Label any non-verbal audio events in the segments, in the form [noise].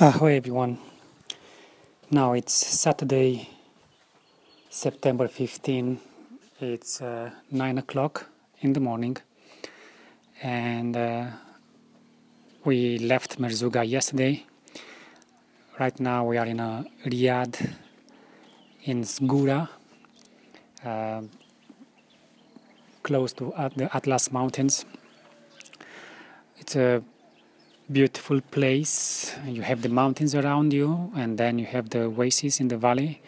Ahoy everyone. Now it's Saturday, September 15. It's uh, 9 o'clock in the morning and uh, we left Merzouga yesterday. Right now we are in a riad in Skoura, uh, close to the Atlas Mountains. It's a beautiful place. You have the mountains around you, and then you have the oasis in the valley,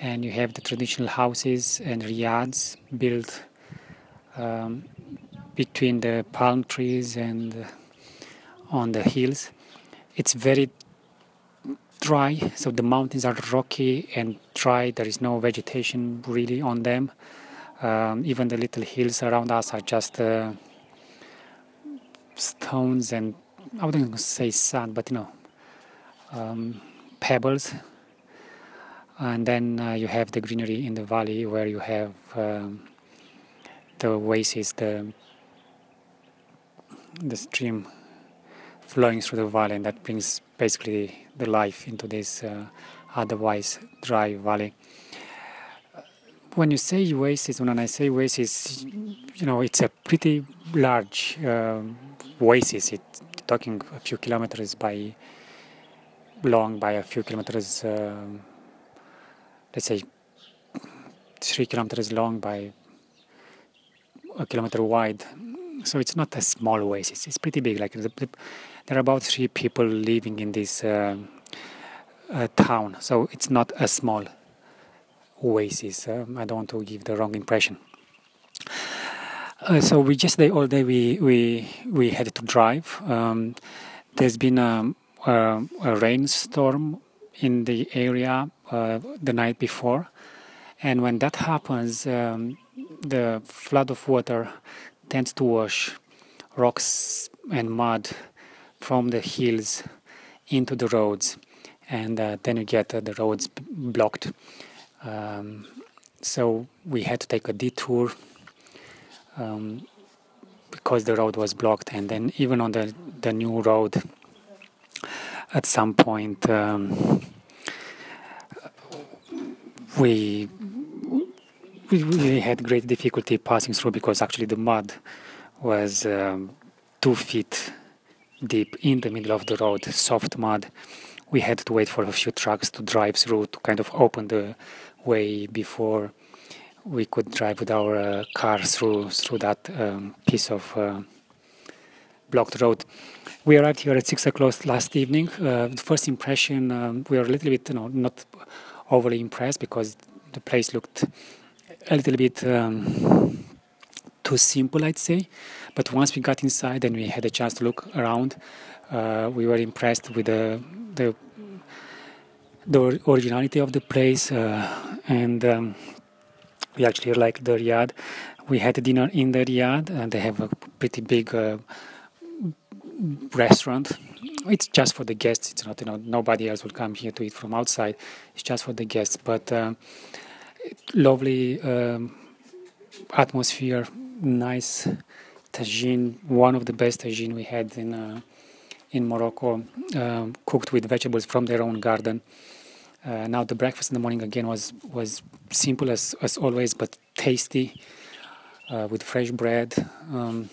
and you have the traditional houses and riads built um, between the palm trees and on the hills. It's very dry, so the mountains are rocky and dry. There is no vegetation really on them. Um, even the little hills around us are just uh, stones and I wouldn't say sand, but you know, um, pebbles. And then uh, you have the greenery in the valley where you have um, the oasis, the the stream flowing through the valley, and that brings basically the life into this uh, otherwise dry valley. When you say oasis, when I say oasis, you know, it's a pretty large uh, oasis. It's talking a few kilometers by long, by a few kilometers, uh, let's say three kilometers long by a kilometer wide. So it's not a small oasis. It's pretty big. Like the, the, there are about three people living in this uh, uh, town. So it's not a small oasis. Um, I don't want to give the wrong impression. Uh, so we just day all day we we we had to drive. Um, there's been a, a, a, rainstorm in the area uh, the night before, and when that happens, um, the flood of water tends to wash rocks and mud from the hills into the roads, and uh, then you get uh, the roads blocked. Um, so we had to take a detour um, because the road was blocked, and then even on the the new road, at some point um, we, we we had great difficulty passing through because actually the mud was um, two feet deep in the middle of the road, soft mud. We had to wait for a few trucks to drive through to kind of open the way before we could drive with our uh, car through through that um, piece of uh, blocked road. We arrived here at six o'clock last evening. Uh, the first impression, um, we were a little bit, you know, not overly impressed because the place looked a little bit um, too simple, I'd say. But once we got inside and we had a chance to look around, uh, we were impressed with the the, the originality of the place uh, and um, we actually like the Riad. We had dinner in the Riad, and they have a pretty big uh, restaurant. It's just for the guests. It's not, you know, nobody else will come here to eat from outside. It's just for the guests. But uh, lovely um, atmosphere, nice tagine, one of the best tagine we had in uh, in Morocco, um, cooked with vegetables from their own garden. Uh, now the breakfast in the morning again was was simple as as always, but tasty uh, with fresh bread. Um,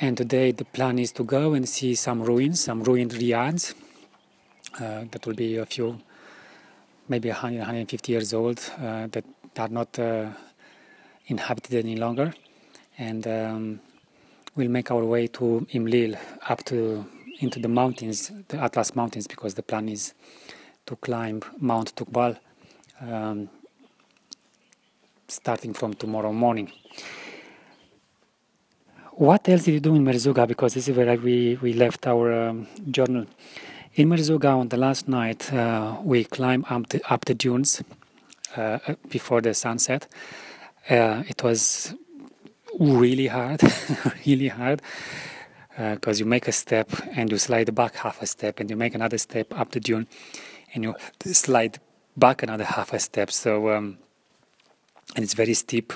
and today the plan is to go and see some ruins, some ruined riads. Uh, that will be a few, maybe 100, 150 years old uh, that are not uh, inhabited any longer. And um, we'll make our way to Imlil up to into the mountains, the Atlas Mountains, because the plan is to climb Mount Toubkal um, starting from tomorrow morning. What else did you do in Merzouga? Because this is where we, we left our um, journal. In Merzouga on the last night, uh, we climbed up the, up the dunes uh, before the sunset. Uh, it was really hard, [laughs] really hard because uh, you make a step and you slide back half a step and you make another step up the dune and you slide back another half a step. So, um, and it's very steep.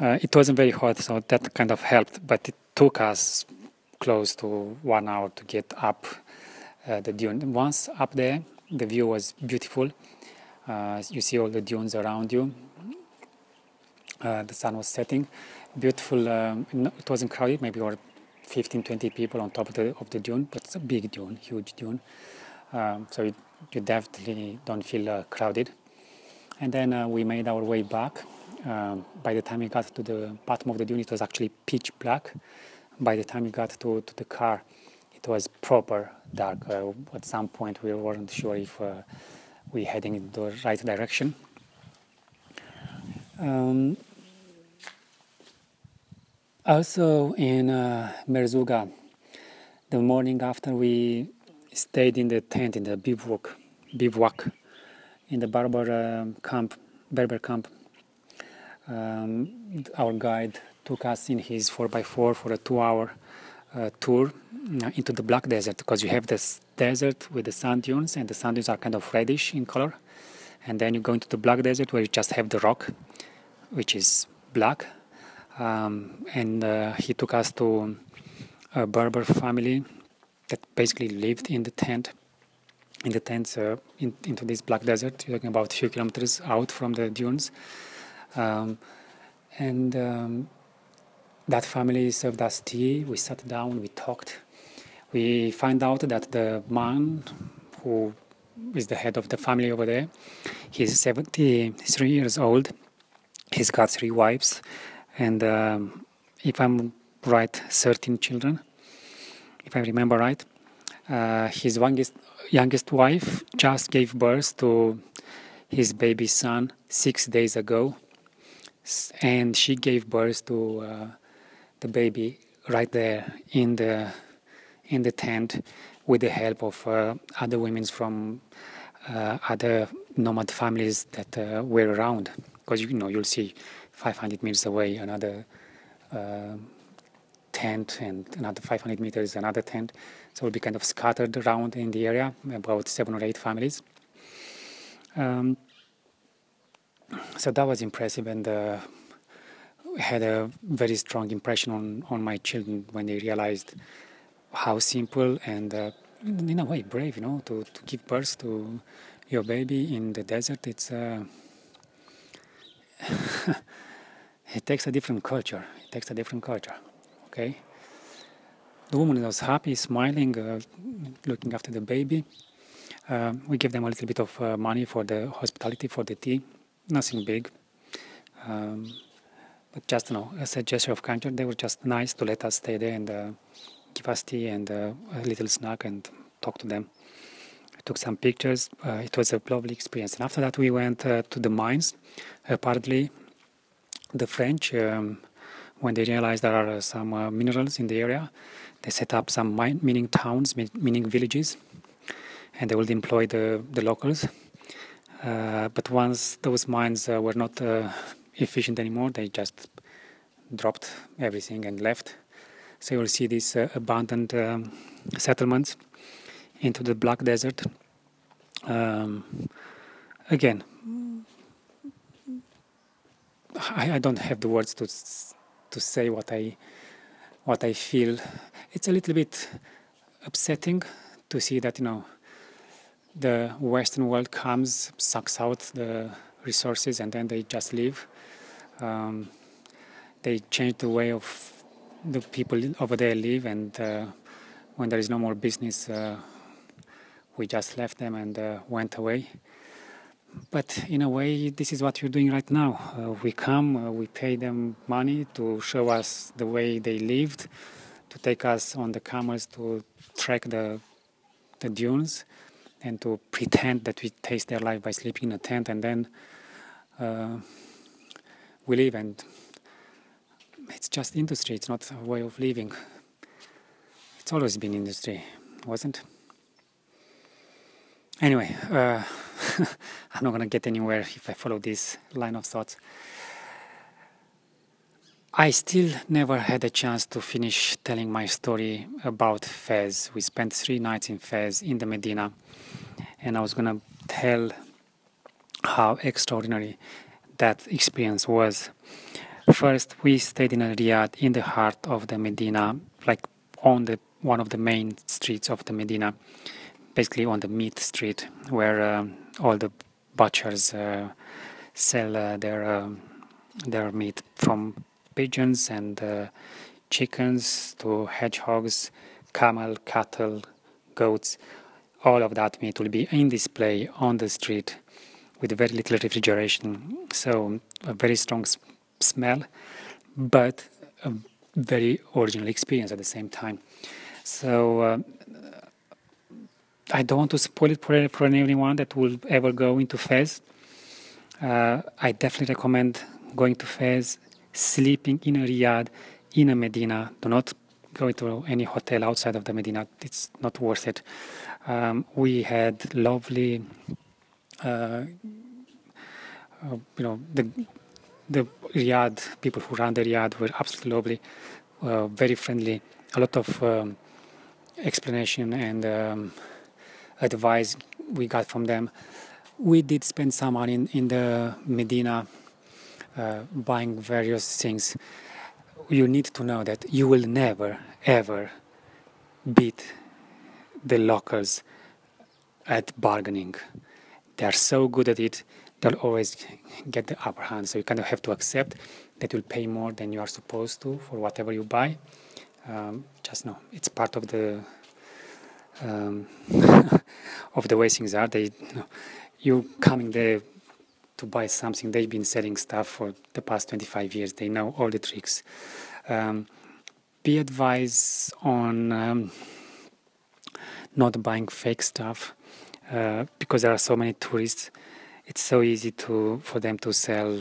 Uh, it wasn't very hot, so that kind of helped, but it took us close to one hour to get up uh, the dune. Once up there, the view was beautiful. Uh, you see all the dunes around you. Uh, the sun was setting. Beautiful. Um, it wasn't crowded. Maybe or 15, 20 people on top of the of the dune, but it's a big dune, huge dune. Um, so it, you definitely don't feel uh, crowded. And then uh, we made our way back. Um, by the time we got to the bottom of the dune, it was actually pitch black. By the time we got to, to the car, it was proper dark. Uh, at some point, we weren't sure if uh, we were heading in the right direction. Um, also in uh, Merzouga, the morning after we stayed in the tent in the bivouac, bivouac in the Berber um, camp, Berber camp. Um, our guide took us in his 4x4 for a two-hour uh, tour uh, into the Black Desert because you have this desert with the sand dunes, and the sand dunes are kind of reddish in color. And then you go into the Black Desert where you just have the rock, which is black. Um, and uh, he took us to a Berber family that basically lived in the tent, in the tents uh, in, into this black desert. You're talking about a few kilometers out from the dunes, um, and um, that family served us tea. We sat down, we talked. We find out that the man who is the head of the family over there, he's 73 years old. He's got three wives, and um, if I'm right, 13 children if I remember right. Uh, his youngest, youngest wife just gave birth to his baby son six days ago, and she gave birth to uh, the baby right there in the in the tent with the help of uh, other women from uh, other nomad families that uh, were around. Because you know you'll see 500 meters away another uh, tent and another 500 meters another tent. So we'll be kind of scattered around in the area, about seven or eight families. Um, so that was impressive and uh, had a very strong impression on, on my children when they realized how simple and uh, in a way brave, you know, to, to give birth to your baby in the desert. It's uh, [laughs] it takes a different culture. It takes a different culture. Okay. The woman was happy, smiling, uh, looking after the baby. Uh, we gave them a little bit of uh, money for the hospitality, for the tea. Nothing big. Um, but just, you know, as a gesture of kindness, they were just nice to let us stay there and uh, give us tea and uh, a little snack and talk to them. I took some pictures. Uh, it was a lovely experience. And after that, we went to the mines. Apparently, the French um, when they realized there are some uh, minerals in the area, they set up some mine, mining towns, mining villages, and they will employ the, the locals. Uh, but once those mines uh, were not uh, efficient anymore, they just dropped everything and left. So you will see these uh, abandoned um, settlements into the Black Desert. Um, again, I, I, don't have the words to to say what I what I feel. It's a little bit upsetting to see that you know the Western world comes, sucks out the resources, and then they just leave. Um, they change the way of the people over there live, and uh, when there is no more business, uh, we just left them and uh, went away. But in a way, this is what you're doing right now. Uh, we come, uh, we pay them money to show us the way they lived, to take us on the camels to track the the dunes, and to pretend that we taste their life by sleeping in a tent, and then uh, we live. And it's just industry; it's not a way of living. It's always been industry, wasn't? Anyway. [laughs] I'm not going to get anywhere if I follow this line of thoughts. I still never had a chance to finish telling my story about Fes. We spent three nights in Fes in the Medina, and I was going to tell how extraordinary that experience was. First, we stayed in a riad in the heart of the Medina, like on the one of the main streets of the Medina. basically on the meat street where um, all the butchers uh, sell uh, their um, their meat from pigeons and uh, chickens to hedgehogs, camel, cattle, goats. All of that meat will be in display on the street with very little refrigeration. So a very strong smell, but a very original experience at the same time. So uh, I don't want to spoil it for, for anyone that will ever go into Fes. Uh, I definitely recommend going to Fes, sleeping in a riad, in a Medina. Do not go into any hotel outside of the Medina. It's not worth it. Um, we had lovely, uh, uh, you know, the the riad people who ran the riad were absolutely lovely, uh, very friendly. A lot of um, explanation and um, advice we got from them. We did spend some money in, in the Medina uh, buying various things. You need to know that you will never ever beat the locals at bargaining. They are so good at it, they'll always get the upper hand. So you kind of have to accept that you'll pay more than you are supposed to for whatever you buy. Um, just know it's part of the um, [laughs] of the way things are. They, you, know, you coming there to buy something. They've been selling stuff for the past 25 years. They know all the tricks. Um, be advised on um, not buying fake stuff uh, because there are so many tourists. It's so easy to for them to sell,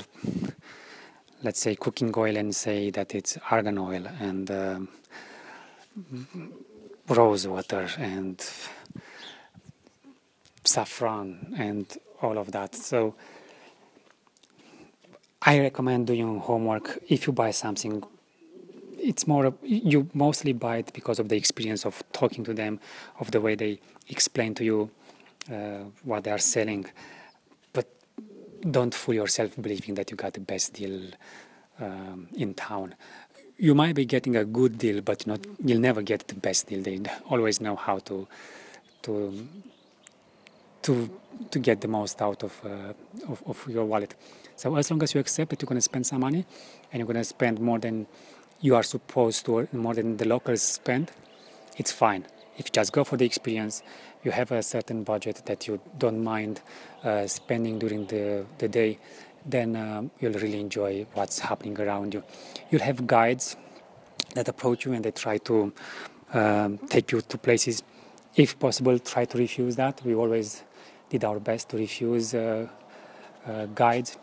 let's say, cooking oil and say that it's argan oil and um, rose water and saffron and all of that. So I recommend doing homework if you buy something. It's more you mostly buy it because of the experience of talking to them, of the way they explain to you uh, what they are selling. But don't fool yourself believing that you got the best deal um, in town you might be getting a good deal, but not you'll never get the best deal. They always know how to to to to get the most out of, uh, of, of your wallet. So as long as you accept that you're going to spend some money, and you're going to spend more than you are supposed to, or more than the locals spend, it's fine. If you just go for the experience, you have a certain budget that you don't mind uh, spending during the, the day, then um, you'll really enjoy what's happening around you. You'll have guides that approach you and they try to um, take you to places. If possible, try to refuse that. We always did our best to refuse uh, uh, guides,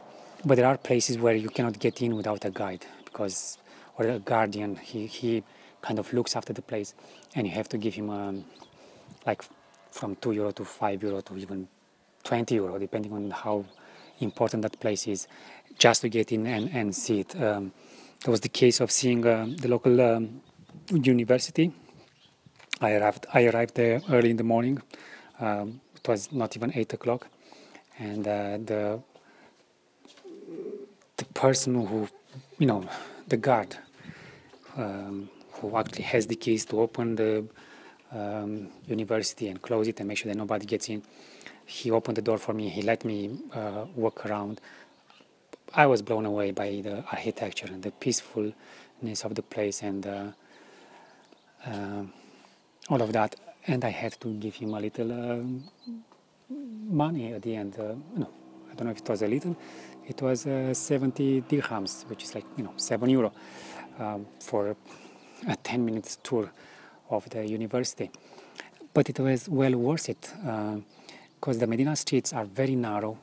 but there are places where you cannot get in without a guide because, or a guardian. He he kind of looks after the place, and you have to give him um, like from two euro to five euro to even twenty euro, depending on how important that place is just to get in and, and see it. Um, there was the case of seeing uh, the local um, university. I arrived, I arrived there early in the morning. Um, it was not even eight o'clock, and uh, the the person who, you know, the guard um, who actually has the keys to open the um, university and close it and make sure that nobody gets in he opened the door for me. He let me uh, walk around. I was blown away by the architecture and the peacefulness of the place and uh, uh, all of that. And I had to give him a little um, money at the end. Uh, no, I don't know if it was a little. It was uh, 70 dirhams, which is like you know seven euro um, for a 10 minutes tour of the university. But it was well worth it uh, because the Medina streets are very narrow,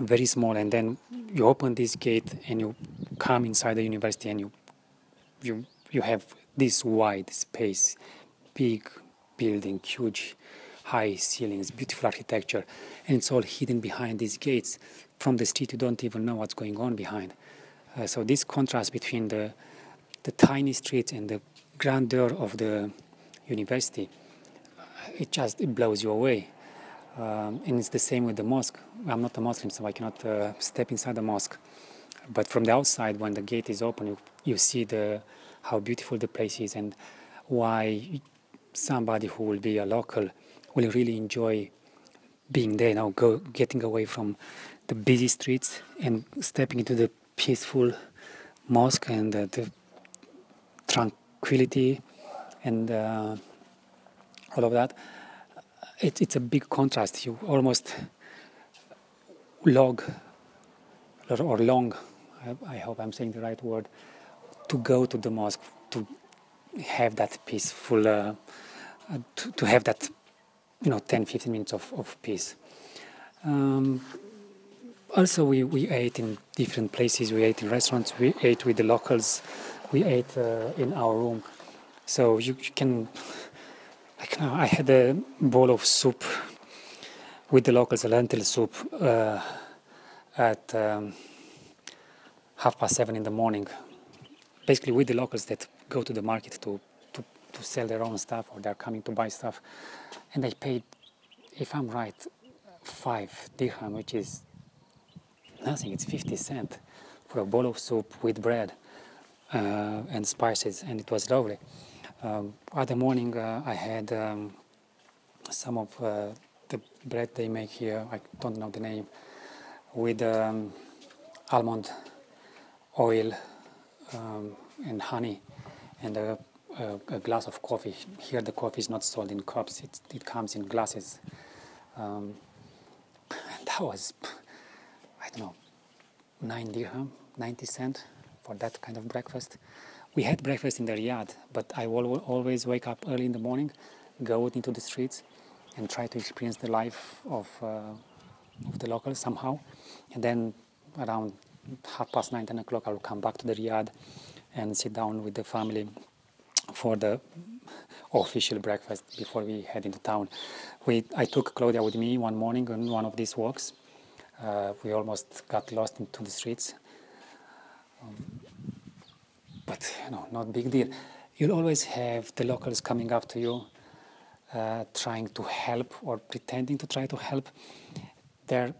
very small, and then you open this gate and you come inside the university and you you you have this wide space, big building, huge high ceilings, beautiful architecture, and it's all hidden behind these gates. From the street, you don't even know what's going on behind. Uh, so this contrast between the the tiny streets and the grandeur of the university, it just it blows you away. Um, and it's the same with the mosque. I'm not a Muslim, so I cannot uh, step inside the mosque. But from the outside, when the gate is open, you, you see the how beautiful the place is and why somebody who will be a local will really enjoy being there now, go getting away from the busy streets and stepping into the peaceful mosque and uh, the tranquility and uh, all of that. It, it's a big contrast. You almost log or long, I, I hope I'm saying the right word, to go to the mosque to have that peaceful, uh, to, to have that, you know, 10, 15 minutes of, of peace. Um, also, we, we ate in different places. We ate in restaurants. We ate with the locals. We ate uh, in our room. So you, you can, like, I had a bowl of soup with the locals, a lentil soup, uh, at um, half past seven in the morning. Basically, with the locals that go to the market to, to, to sell their own stuff or they're coming to buy stuff. And I paid, if I'm right, five dirham, which is nothing, it's 50 cent for a bowl of soup with bread uh, and spices, and it was lovely. Other morning, uh, I had um, some of uh, the bread they make here, I don't know the name, with um, almond oil um, and honey and a, a, a, glass of coffee. Here, the coffee is not sold in cups; it, it comes in glasses. Um, [laughs] that was, I don't know, nine dirham, ninety cent for that kind of breakfast. We had breakfast in the Riad, but I will always wake up early in the morning, go out into the streets, and try to experience the life of uh, of the locals somehow, and then around half past nine, ten o'clock, I will come back to the Riad and sit down with the family for the official breakfast before we head into town. We, I took Claudia with me one morning on one of these walks. Uh, we almost got lost into the streets. But, know, not big deal. You'll always have the locals coming up to you, uh, trying to help or pretending to try to help. They're,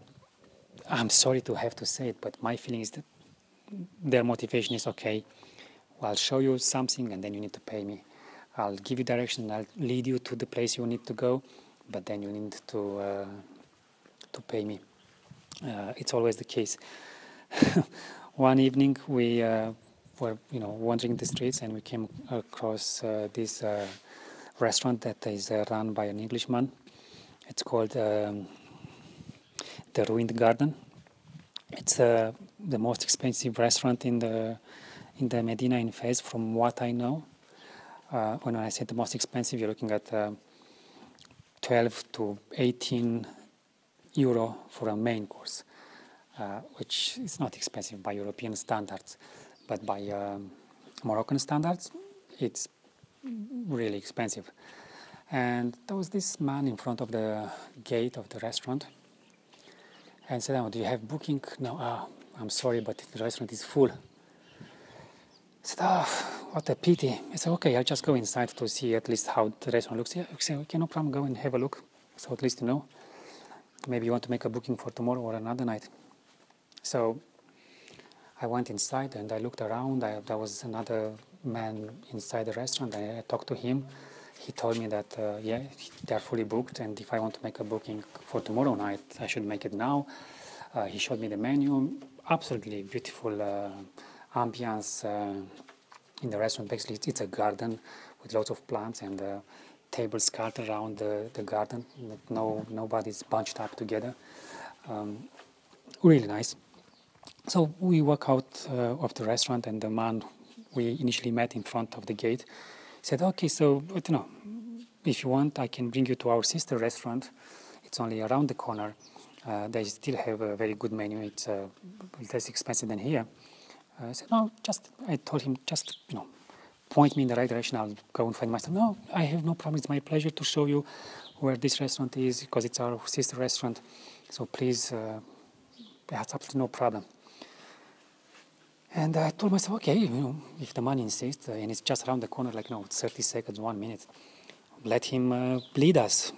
I'm sorry to have to say it, but my feeling is that their motivation is okay I'll show you something and then you need to pay me. I'll give you direction, I'll lead you to the place you need to go, but then you need to, uh, to pay me. Uh, it's always the case. [laughs] One evening we uh, were, you know, wandering the streets and we came across uh, this uh, restaurant that is uh, run by an Englishman. It's called um, the Ruined Garden. It's the most expensive restaurant in the in the Medina in Fes, from what I know. When I say the most expensive, you're looking at uh, 12 to 18 euro for a main course, uh, which is not expensive by European standards, but by um, Moroccan standards, it's really expensive. And there was this man in front of the gate of the restaurant and said, oh, Do you have booking? No, ah, I'm sorry, but the restaurant is full said, oh, what a pity. I said, okay, I'll just go inside to see at least how the restaurant looks. I said, okay, no problem, go and have a look. So at least you know. Maybe you want to make a booking for tomorrow or another night. So I went inside and I looked around. I, there was another man inside the restaurant. I, I talked to him. He told me that, uh, yeah, they're fully booked. And if I want to make a booking for tomorrow night, I should make it now. Uh, he showed me the menu. Absolutely beautiful uh, ambience uh, in the restaurant. Basically, it's a garden with lots of plants and uh, tables scattered around the, the garden. No, nobody's bunched up together. Um, really nice. So we walk out uh, of the restaurant, and the man we initially met in front of the gate said, "Okay, so you know, if you want, I can bring you to our sister restaurant. It's only around the corner. Uh, they still have a very good menu. It's uh, less expensive than here." I said, no, just, I told him, just, you know, point me in the right direction. I'll go and find myself. No, I have no problem. It's my pleasure to show you where this restaurant is because it's our sister restaurant. So please, uh, that's absolutely no problem. And I told myself, okay, you know, if the man insists uh, and it's just around the corner, like, you know, 30 seconds, one minute, let him uh, lead us.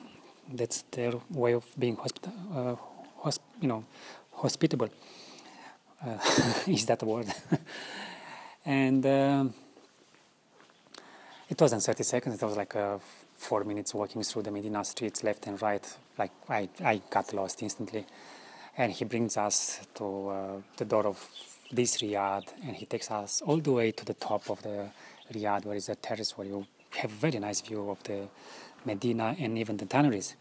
That's their way of being hospita- uh, hosp- you know, hospitable. Uh, [laughs] is that a word? [laughs] and um, it wasn't 30 seconds, it was like uh, four minutes walking through the Medina streets, left and right. Like I, I got lost instantly. And he brings us to the door of this riad, and he takes us all the way to the top of the riad, where is a terrace where you have a very nice view of the Medina and even the tanneries.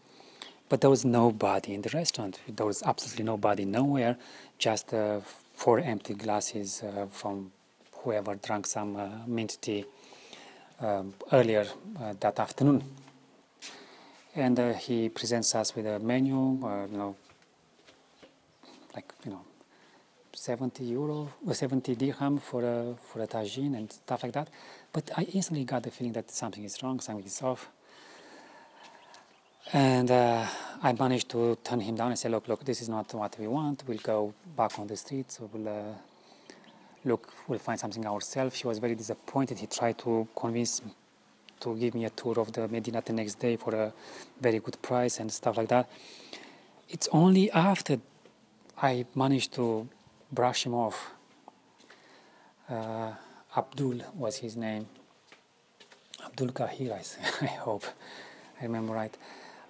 But there was nobody in the restaurant. There was absolutely nobody nowhere, just uh, four empty glasses uh, from whoever drank some uh, mint tea um, earlier uh, that afternoon. And uh, he presents us with a menu, uh, you know, like, you know, 70 euro or 70 dirham for a, for a tagine and stuff like that. But I instantly got the feeling that something is wrong, something is off. And uh, I managed to turn him down and say, look, look, this is not what we want. We'll go back on the streets. We'll uh, look, we'll find something ourselves. He was very disappointed. He tried to convince to give me a tour of the Medina the next day for a very good price and stuff like that. It's only after I managed to brush him off. Uh, Abdul was his name. Abdul Kahir, I, [laughs] I hope I remember right.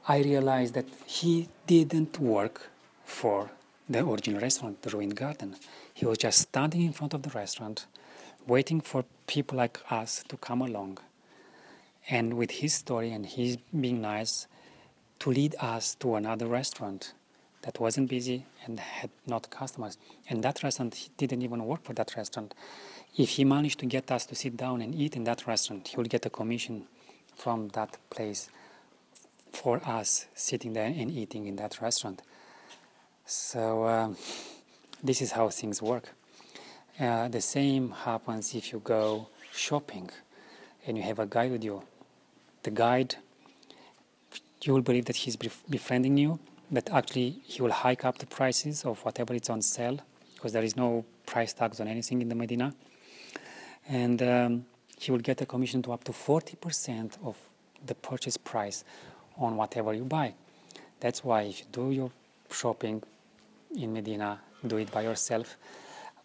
I realized that he didn't work for the original restaurant, the Ruined Garden. He was just standing in front of the restaurant, waiting for people like us to come along. And with his story and his being nice, to lead us to another restaurant that wasn't busy and had not customers. And that restaurant, didn't even work for that restaurant. If he managed to get us to sit down and eat in that restaurant, he would get a commission from that place for us sitting there and eating in that restaurant. So um, this is how things work. Uh, the same happens if you go shopping and you have a guide with you. The guide, you will believe that he's befriending you, but actually he will hike up the prices of whatever it's on sale because there is no price tags on anything in the Medina. And um, he will get a commission to up to 40% of the purchase price on whatever you buy. That's why if you do your shopping in Medina, do it by yourself.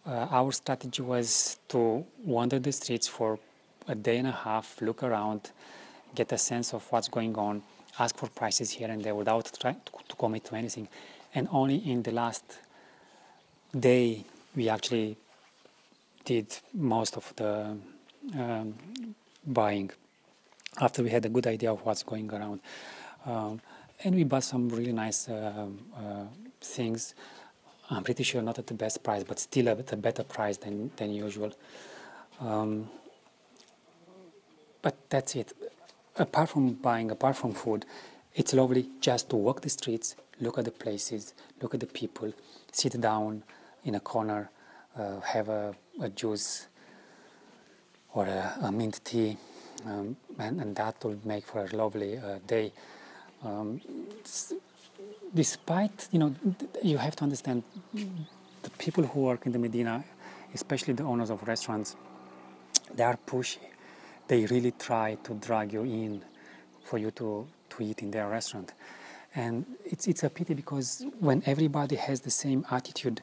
Uh, our strategy was to wander the streets for a day and a half, look around, get a sense of what's going on, ask for prices here and there without trying to, commit to anything. And only in the last day we actually did most of the um, buying after we had a good idea of what's going around. Um, and we bought some really nice uh, uh, things. I'm pretty sure not at the best price, but still at a better price than, than usual. Um, but that's it. Apart from buying, apart from food, it's lovely just to walk the streets, look at the places, look at the people, sit down in a corner, uh, have a, a, juice or a, a mint tea, um, and, and, that will make for a lovely uh, day. Um, despite, you know, you have to understand the people who work in the Medina, especially the owners of restaurants, they are pushy. They really try to drag you in for you to, to eat in their restaurant. And it's, it's a pity because when everybody has the same attitude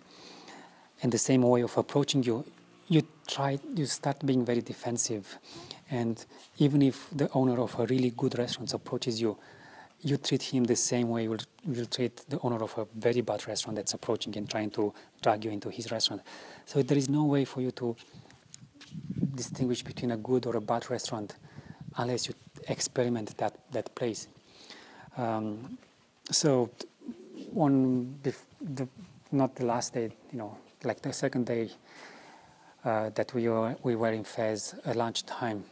and the same way of approaching you, you try, you start being very defensive. And even if the owner of a really good restaurant approaches you, you treat him the same way you will treat the owner of a very bad restaurant that's approaching and trying to drag you into his restaurant. So there is no way for you to distinguish between a good or a bad restaurant unless you experiment that, that place. Um, so on the, not the last day, you know, like the second day uh, that we were, we were in Fes at lunchtime,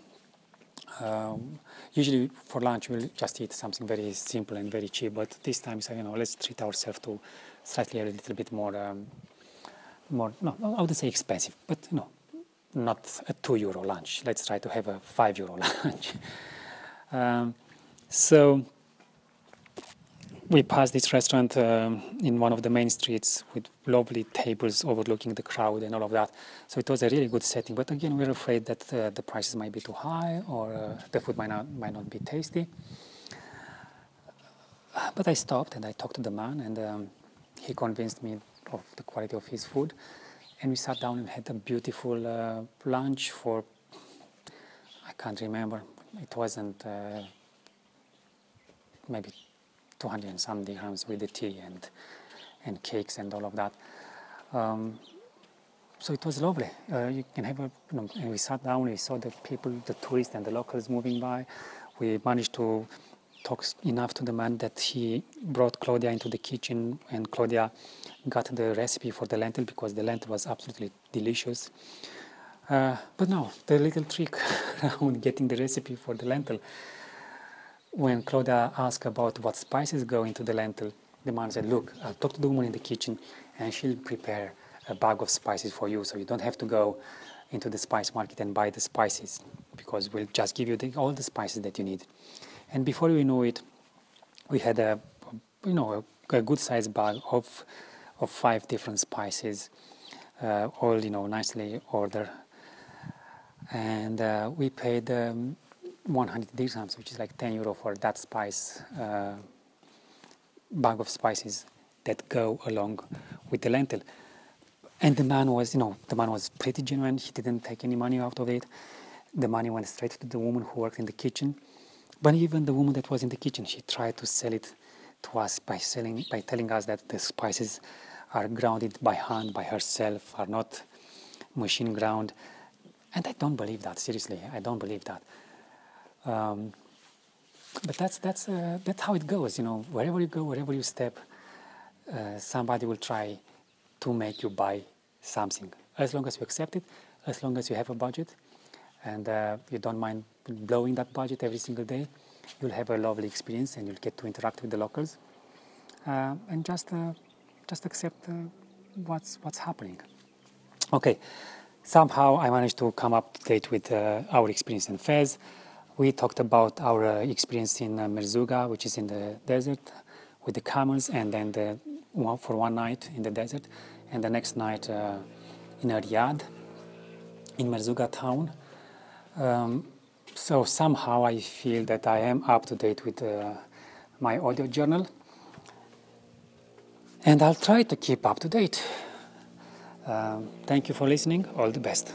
um, usually for lunch we'll just eat something very simple and very cheap, but this time you know, let's treat ourselves to slightly a little bit more, um, more, no, I wouldn't say expensive, but you know, not a two euro lunch. Let's try to have a five euro [laughs] lunch. um, so we passed this restaurant um, in one of the main streets with lovely tables overlooking the crowd and all of that. So it was a really good setting. But again, we are afraid that uh, the prices might be too high or uh, the food might not, might not be tasty. But I stopped and I talked to the man, and um, he convinced me of the quality of his food. And we sat down and had a beautiful uh, lunch for, I can't remember, it wasn't uh, maybe 200 and some dirhams with the tea and and cakes and all of that. Um, so it was lovely. Uh, you can have a, you know, and we sat down, we saw the people, the tourists and the locals moving by. We managed to talk enough to the man that he brought Claudia into the kitchen and Claudia got the recipe for the lentil because the lentil was absolutely delicious. Uh, but now, the little trick [laughs] around getting the recipe for the lentil. When Claudia asked about what spices go into the lentil, the man said, Look, I'll talk to the woman in the kitchen and she'll prepare a bag of spices for you so you don't have to go into the spice market and buy the spices because we'll just give you the, all the spices that you need. And before we know it, we had a, you know, a, a good sized bag of, of five different spices, uh, all, you know, nicely ordered. And uh, we paid um, 100 dirhams, which is like 10 euro for that spice uh, bag of spices that go along with the lentil. And the man was, you know, the man was pretty genuine. He didn't take any money out of it. The money went straight to the woman who worked in the kitchen. But even the woman that was in the kitchen, she tried to sell it to us by selling, by telling us that the spices are grounded by hand by herself, are not machine ground. And I don't believe that. Seriously, I don't believe that. Um, but that's that's uh, that's how it goes. You know, wherever you go, wherever you step, uh, somebody will try to make you buy something. As long as you accept it, as long as you have a budget, and uh, you don't mind blowing that budget every single day, you'll have a lovely experience and you'll get to interact with the locals, uh, and just uh, just accept uh, what's what's happening. Okay, somehow I managed to come up to date with our experience in Fes we talked about our uh, experience in uh, Merzouga, which is in the desert, with the camels, and then the, for one night in the desert, and the next night uh, in Riad, in Merzouga town. Um, so somehow I feel that I am up to date with uh, my audio journal, and I'll try to keep up to date. Um, thank you for listening. All the best.